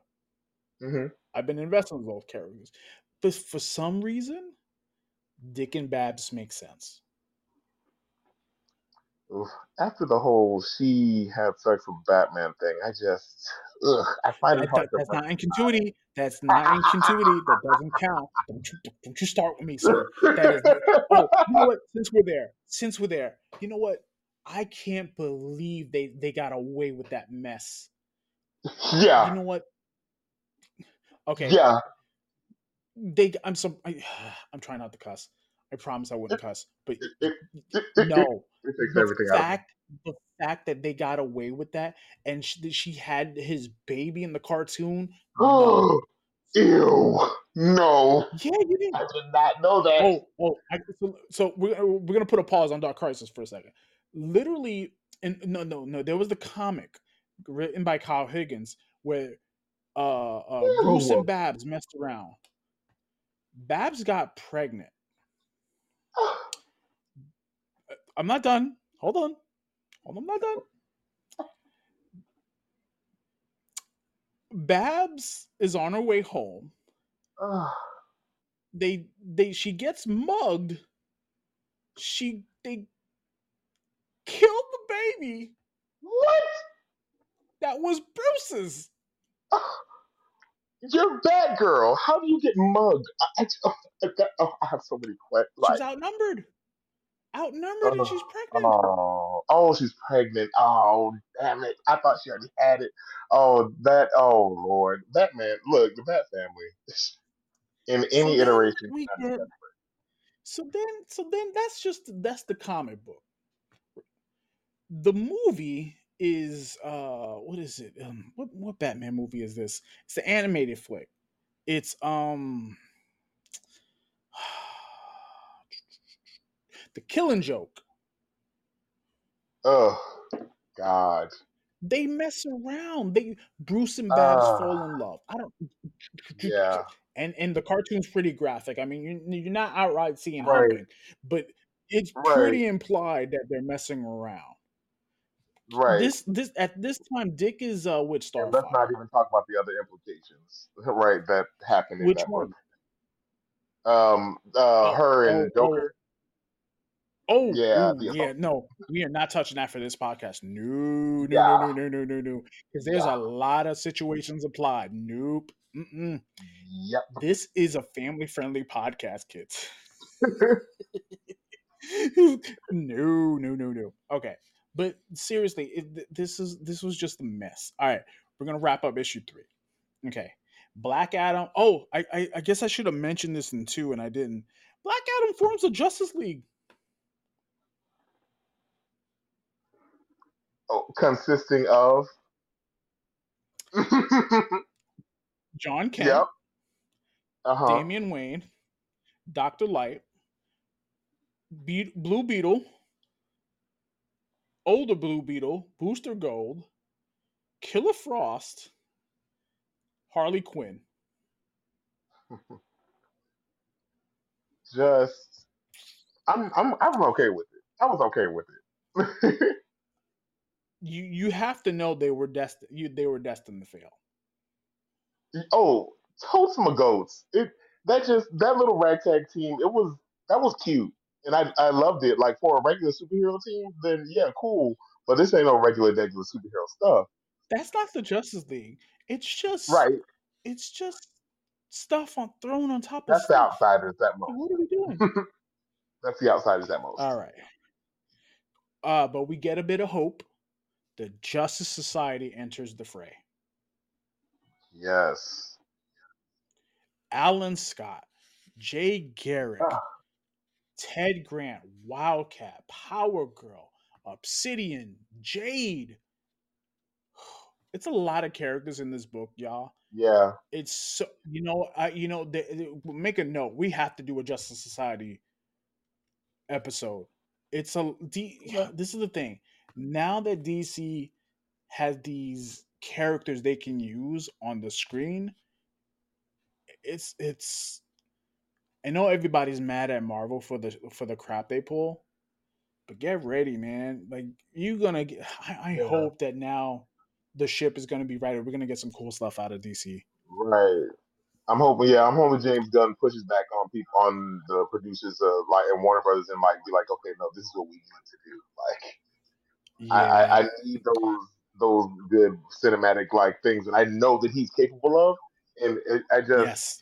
hmm I've been investing in those characters, but for some reason, Dick and Babs make sense. After the whole she had sex with Batman thing, I just ugh, I find it hard that- to. that's not in continuity. That's not in continuity. That doesn't count. Don't you, don't you start with me, sir. That is. Oh, you know what? Since we're there, since we're there, you know what? I can't believe they they got away with that mess. yeah, You know what? Okay, yeah. they. I'm so. I, I'm trying not to cuss. I promise I wouldn't cuss. But no, the out. fact the fact that they got away with that and she, she had his baby in the cartoon. No. Oh, ew! No, Yeah, you didn't. I did not know that. Oh, oh, I, so, so we're we're gonna put a pause on Dark Crisis for a second. Literally, and no, no, no. There was the comic written by Kyle Higgins where uh, uh Bruce and Babs messed around. Babs got pregnant. I'm not done. Hold on. Hold on, I'm not done. Babs is on her way home. They they she gets mugged. She they killed the baby what? that was Bruce's. You're bad girl. How do you get mugged? I, I, oh, I have so many questions. Like, outnumbered. Outnumbered and oh, she's pregnant. oh, oh, she's pregnant. Oh, damn it! I thought she already had it. Oh, that. Oh, Lord, Batman. Look, the Bat family. In any then iteration, we get so then so then that's just that's the comic book. The movie is uh what is it? Um what what Batman movie is this? It's the animated flick. It's um The Killing Joke. Oh, God. They mess around. They Bruce and Babs fall Ah, in love. I don't yeah. and and the cartoon's pretty graphic. I mean, you, you're not outright seeing Right. humping, but it's Right. pretty implied that they're messing around. Right. This this at this time, Dick is uh with And let's not even talk about the other implications, right, that happened in Which that one? book. Um, uh, Oh her oh and oh Joker. oh Yeah, ooh, yeah. No, we are not touching that for this podcast. No, no, no, yeah, no, no, no, no, no. Because there's yeah, a lot of situations applied. Nope. Mm-mm. yep. This is a family friendly podcast, kids. no, no, no, no. Okay, but seriously, it, this is this was just a mess. All right, we're gonna wrap up issue three. Okay, Black Adam. Oh, I I, I guess I should have mentioned this in two, and I didn't. Black Adam forms a Justice League. oh, consisting of. Jon Kent, yep. Uh huh. Damian Wayne, Doctor Light, Be- Blue Beetle, older Blue Beetle, Booster Gold, Killer Frost, Harley Quinn. Just, I'm, I'm, I'm okay with it. I was okay with it. You you have to know they were destined. You they were destined to fail. oh, totes my goats. It that just that little ragtag team. It was that was cute, and I I loved it. Like for a regular superhero team, then yeah, cool. But this ain't no regular regular superhero stuff, That's not the Justice League. It's just right? it's just stuff on thrown on top of That's the outsiders at Like, most. what are we doing? That's the outsiders at most. All right. Uh, but we get a bit of hope. The Justice Society enters the fray. Yes. Alan Scott, Jay Garrick, Ah. Ted Grant, Wildcat, Power Girl, Obsidian, Jade. It's a lot of characters in this book, y'all. Yeah. It's so you know, I you know, the, the- make a note. We have to do a Justice Society episode. It's a D, Yeah. this is the thing. Now that DC has these characters they can use on the screen, it's it's I know everybody's mad at Marvel for the for the crap they pull, but get ready, man. Like you're gonna get I, I Yeah. hope that now the ship is gonna be right. We're gonna get some cool stuff out of DC. Right. I'm hoping. Yeah, I'm hoping James Gunn pushes back on people on the producers, of like and Warner Brothers, and like be like, okay, no, this is what we need to do. Like, I, I, I need those those good cinematic like things, and I know that he's capable of. And it, I just, yes.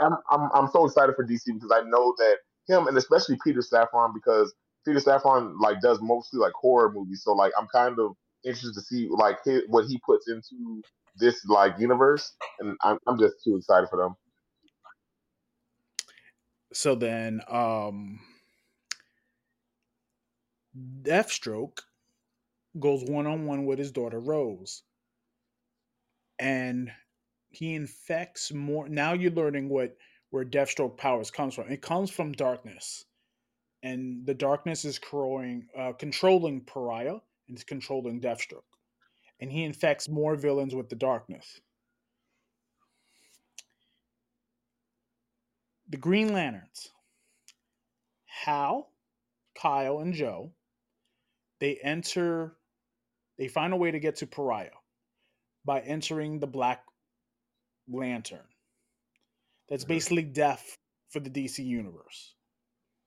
I'm, I'm I'm so excited for DC because I know that him and especially Peter Safran because Peter Safran like does mostly like horror movies, so like I'm kind of interested to see like his, what he puts into this like universe, and I'm I'm just too excited for them. So then, um, Deathstroke goes one on one with his daughter Rose, and he infects more. Now you're learning what where Deathstroke powers comes from. It comes from darkness, and the darkness is controlling, uh, controlling Pariah and it's controlling Deathstroke, and he infects more villains with the darkness. The Green Lanterns, Hal, Kyle, and Joe, they enter, they find a way to get to Pariah by entering the Black Lantern. That's basically death for the DC universe.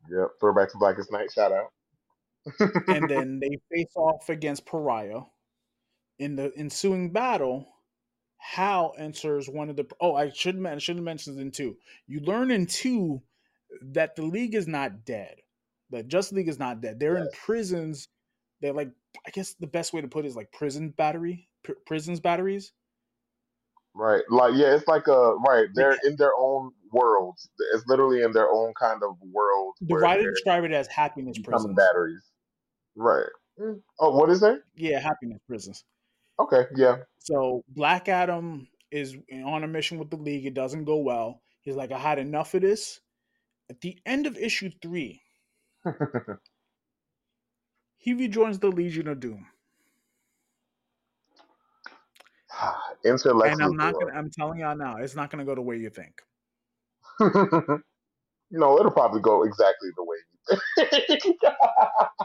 Yep, throwback to Blackest Night. Shout out. and then they face off against Pariah. In the ensuing battle, Hal enters one of the. Oh, I should I should have mentioned in two. You learn in two that the League is not dead. The Justice League is not dead. They're in prisons. They're like, I guess the best way to put it is like prison battery, pr- prisons batteries. Right. Like yeah, it's like a right. They're in their own worlds. It's literally in their own kind of world The where writer they're described it as happiness becoming prisons. batteries. Right. Mm. Oh, what is that? Yeah, happiness prisons. Okay. Yeah. So Black Adam is on a mission with the League. It doesn't go well. He's like, I had enough of this. At the end of issue three, he rejoins the Legion of Doom. Enter Lex and I'm not gonna I'm telling y'all now, it's not gonna go the way you think. no, it'll probably go exactly the way you think.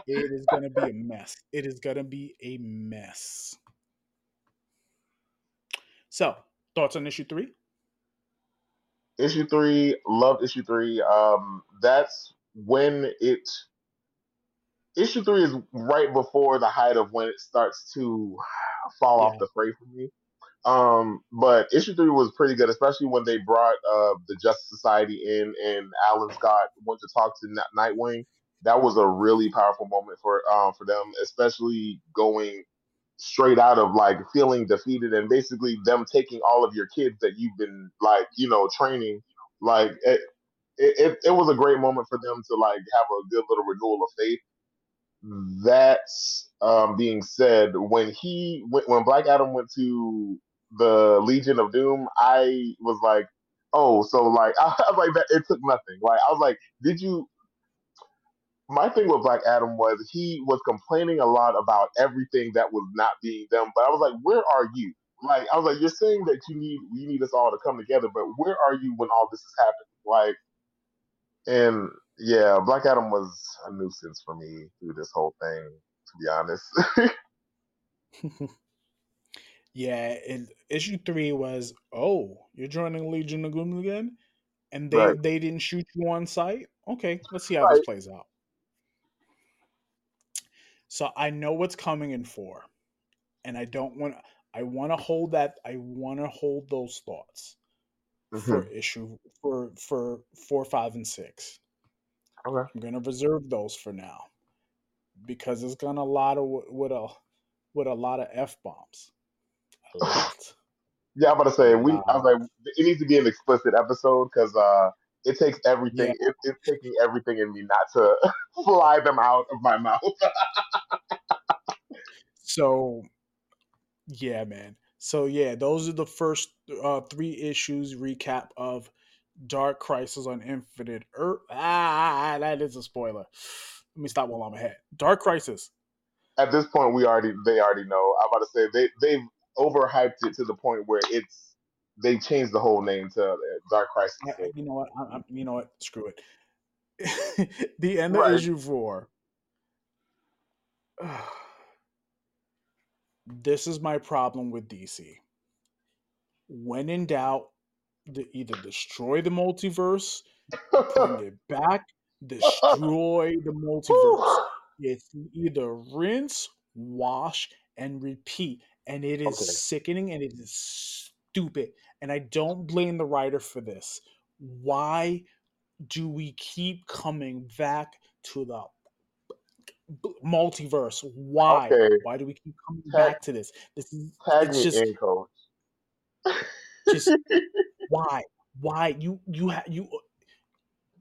It is gonna be a mess. It is gonna be a mess. So, thoughts on issue three? issue three, loved issue three. Um, that's when it. Issue three is right before the height of when it starts to fall off the fray for me. Um, but issue three was pretty good, especially when they brought uh the Justice Society in and Alan Scott went to talk to Nightwing. That was a really powerful moment for um for them, especially going straight out of like feeling defeated and basically them taking all of your kids that you've been like you know training like it, it, it, was a great moment for them to like have a good little renewal of faith that's um being said when he when, when black adam went to the legion of doom i was like oh so like i was like that it took nothing like i was like did you my thing with Black Adam was he was complaining a lot about everything that was not being done, but I was like, where are you? Like I was like, you're saying that you need you need us all to come together, but where are you when all this is happening? Like, and yeah, Black Adam was a nuisance for me through this whole thing, to be honest. yeah, and issue three was, oh, you're joining Legion of Doom again? And they Right. they didn't shoot you on site? Okay, let's see how this plays out. So I know what's coming in four. And I don't want I want to hold that I want to hold those thoughts. for Mhm. issue for for four, five, and six. Okay. I'm gonna reserve those for now because it's gonna a lot of with a with a lot of f bombs. Yeah, I'm about to say we. I was like, it needs to be an explicit episode because uh, it takes Yeah. everything. It, it's taking everything in me not to fly them out of my mouth. So yeah, man. So yeah, those are the first uh, three issues recap of Dark Crisis on Infinite Earth. Ah, that is a spoiler. Let me stop while I'm ahead. Dark Crisis. At this point, we already they already know. I'm about to say they they've overhyped it to the point where it's they changed the whole name to uh, Dark Crisis. I, you know what? I, I, you know what? Screw it. the end of Right. issue four. this is my problem with DC. When in doubt, the, either destroy the multiverse, bring it back, destroy the multiverse. It's either rinse, wash, and repeat. And it is Okay. sickening and it is stupid. And I don't blame the writer for this. Why do we keep coming back to the multiverse? Why? Okay. Why do we keep coming Tag- back to this? This is Tag it's just just why? Why you you ha- you uh,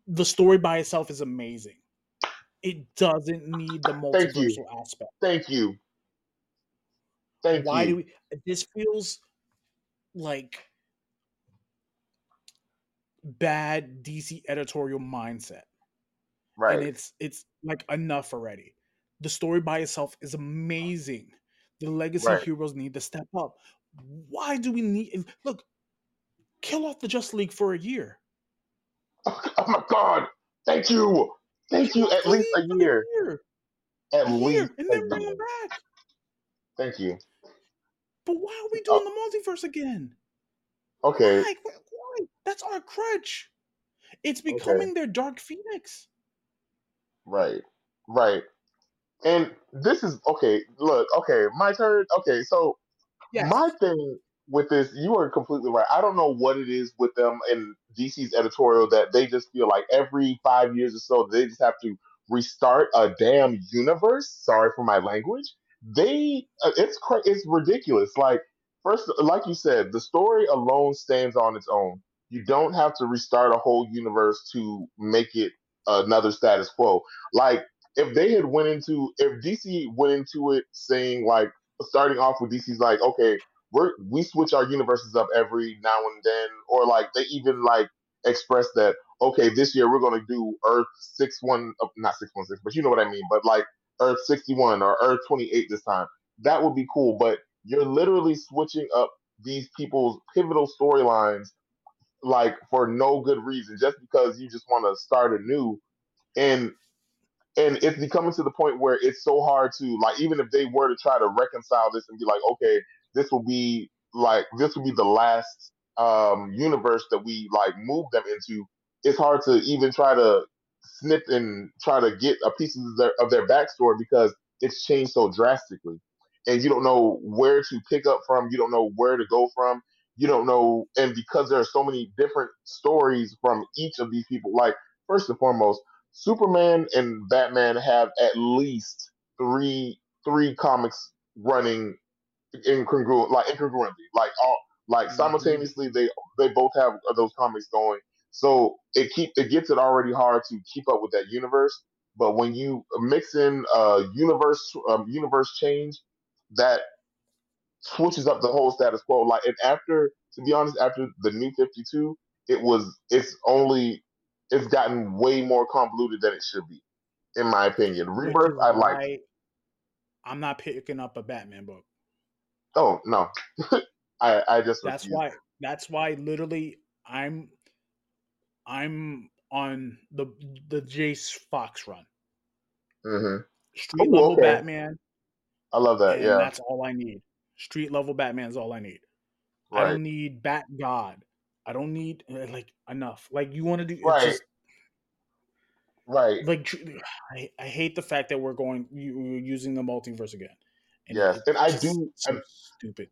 the story by itself is amazing. It doesn't need the Thank multiversal aspect. Thank you. Thank Why you. do we this feels like bad DC editorial mindset. right. And it's it's like enough already. The story by itself is amazing. The legacy Right. heroes need to step up. Why do we need look? Kill off the Just League for a year. oh, oh my God. Thank you. Thank you. At least a year. year. At A year, least and then bring them back. Thank you. But why are we Oh. doing the multiverse again? Okay. Why? Why? That's our crutch. It's Okay. becoming their Dark Phoenix. Right. Right. And this is okay. Look, okay, my turn. Okay, so Yes. my thing with this, you are completely right. I don't know what it is with them and DC's editorial that they just feel like every five years or so they just have to restart a damn universe. Sorry for my language. They, uh, it's it's ridiculous. Like first, like you said, the story alone stands on its own. You don't have to restart a whole universe to make it another status quo. Like if they had went into if DC went into it saying like starting off with DC's like okay we're we switch our universes up every now and then or like they even like express that okay this year we're to do Earth six one uh, not six one six but you know what I mean but like Earth sixty one or Earth twenty eight this time. That would be cool but you're literally switching up these people's pivotal storylines like for no good reason just because you just want to start anew. And and it's becoming to the point where it's so hard to like even if they were to try to reconcile this and be like okay this will be like this will be the last um universe that we like move them into it's hard to even try to snip and try to get a piece of their of their backstory because it's changed so drastically and you don't know where to pick up from you don't know where to go from you don't know and because there are so many different stories from each of these people like first and foremost Superman and Batman have at least three three comics running incongruent like incongruently like all like Mhm. simultaneously they they both have those comics going so it keep it gets it already hard to keep up with that universe but when you mix in a universe um, universe change that switches up the whole status quo like and after to be honest after the new 52 it was it's only it's gotten way more convoluted than it should be in my opinion rebirth i like I'm not picking up a Batman book. oh no i i just That's refuse. why. That's why. Literally, I'm. I'm on the the Jace Fox run. Mm-hmm. Street Ooh, level okay. Batman, i love that and yeah that's all I need. Street level Batman is all I need. I don't need Bat God. I don't need uh, like enough. Like you want to do Right. just right like I, I hate the fact that we're going you, we're using the multiverse again. Yes, it and I do- seems and- stupid.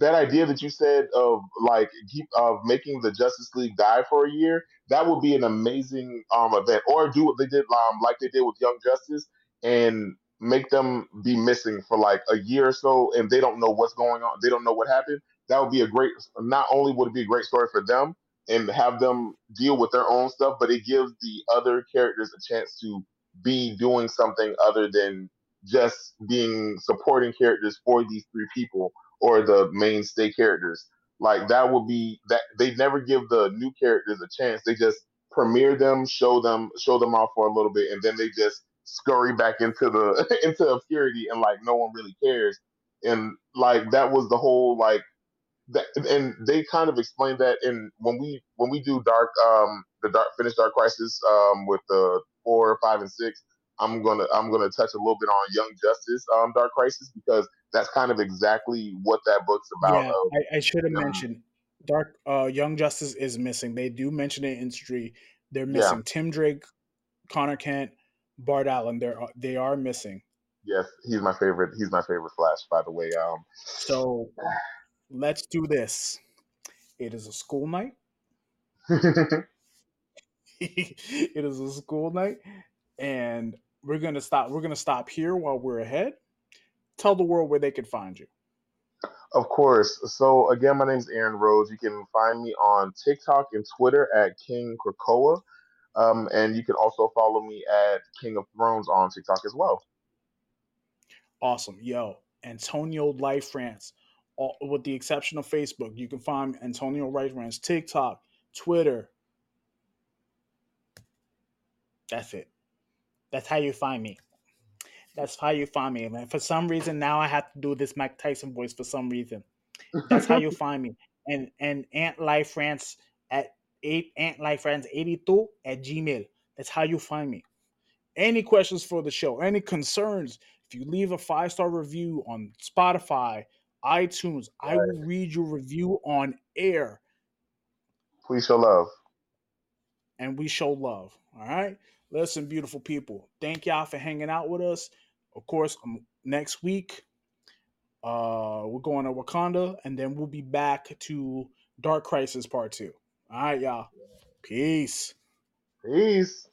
That idea that you said of like keep of making the Justice League die for a year, that would be an amazing um event. Or do what they did um like they did with Young Justice and make them be missing for like a year or so and they don't know what's going on. They don't know what happened. That would be a great not only would it be a great story for them and have them deal with their own stuff, but it gives the other characters a chance to be doing something other than just being supporting characters for these three people or the mainstay characters. Like that would be that they never give the new characters a chance. They just premiere them, show them, show them off for a little bit, and then they just scurry back into the into obscurity and like no one really cares. And like that was the whole like that, and they kind of explained that in when we when we do dark um the dark finish dark crisis um with the four five and six i'm gonna i'm gonna touch a little bit on young justice um dark crisis because that's kind of exactly what that book's about Yeah, of I, I should have them mentioned Dark uh Young Justice is missing. They do mention it in Street. They're yeah missing Tim Drake, Connor Kent, Bart Allen. They're they are missing. yes he's my favorite he's my favorite flash by the way um So let's do this. It is a school night. it is a school night, and we're gonna stop. We're gonna stop here while we're ahead. Tell the world where they can find you. Of course. So again, my name is Aaron Rhodes. You can find me on TikTok and Twitter at King Krakoa. Um, and you can also follow me at King of Thrones on TikTok as well. Awesome, yo, Antonio Life France. All, with the exception of Facebook, you can find Antonio Life France TikTok, Twitter. That's it. That's how you find me. That's how you find me. Man. For some reason, now I have to do this Mike Tyson voice. For some reason, that's how you find me. And and Ant Life France at eight Ant Life France eighty two at Gmail. That's how you find me. Any questions for the show? Any concerns? If you leave a five star review on Spotify, iTunes, I will read your review on air Please show love. and we show love. All right. Listen, beautiful people. Thank y'all for hanging out with us. Of course, um, next week, uh, we're going to Wakanda, and then we'll be back to Dark Crisis Part Two. All right, y'all. Peace. Peace.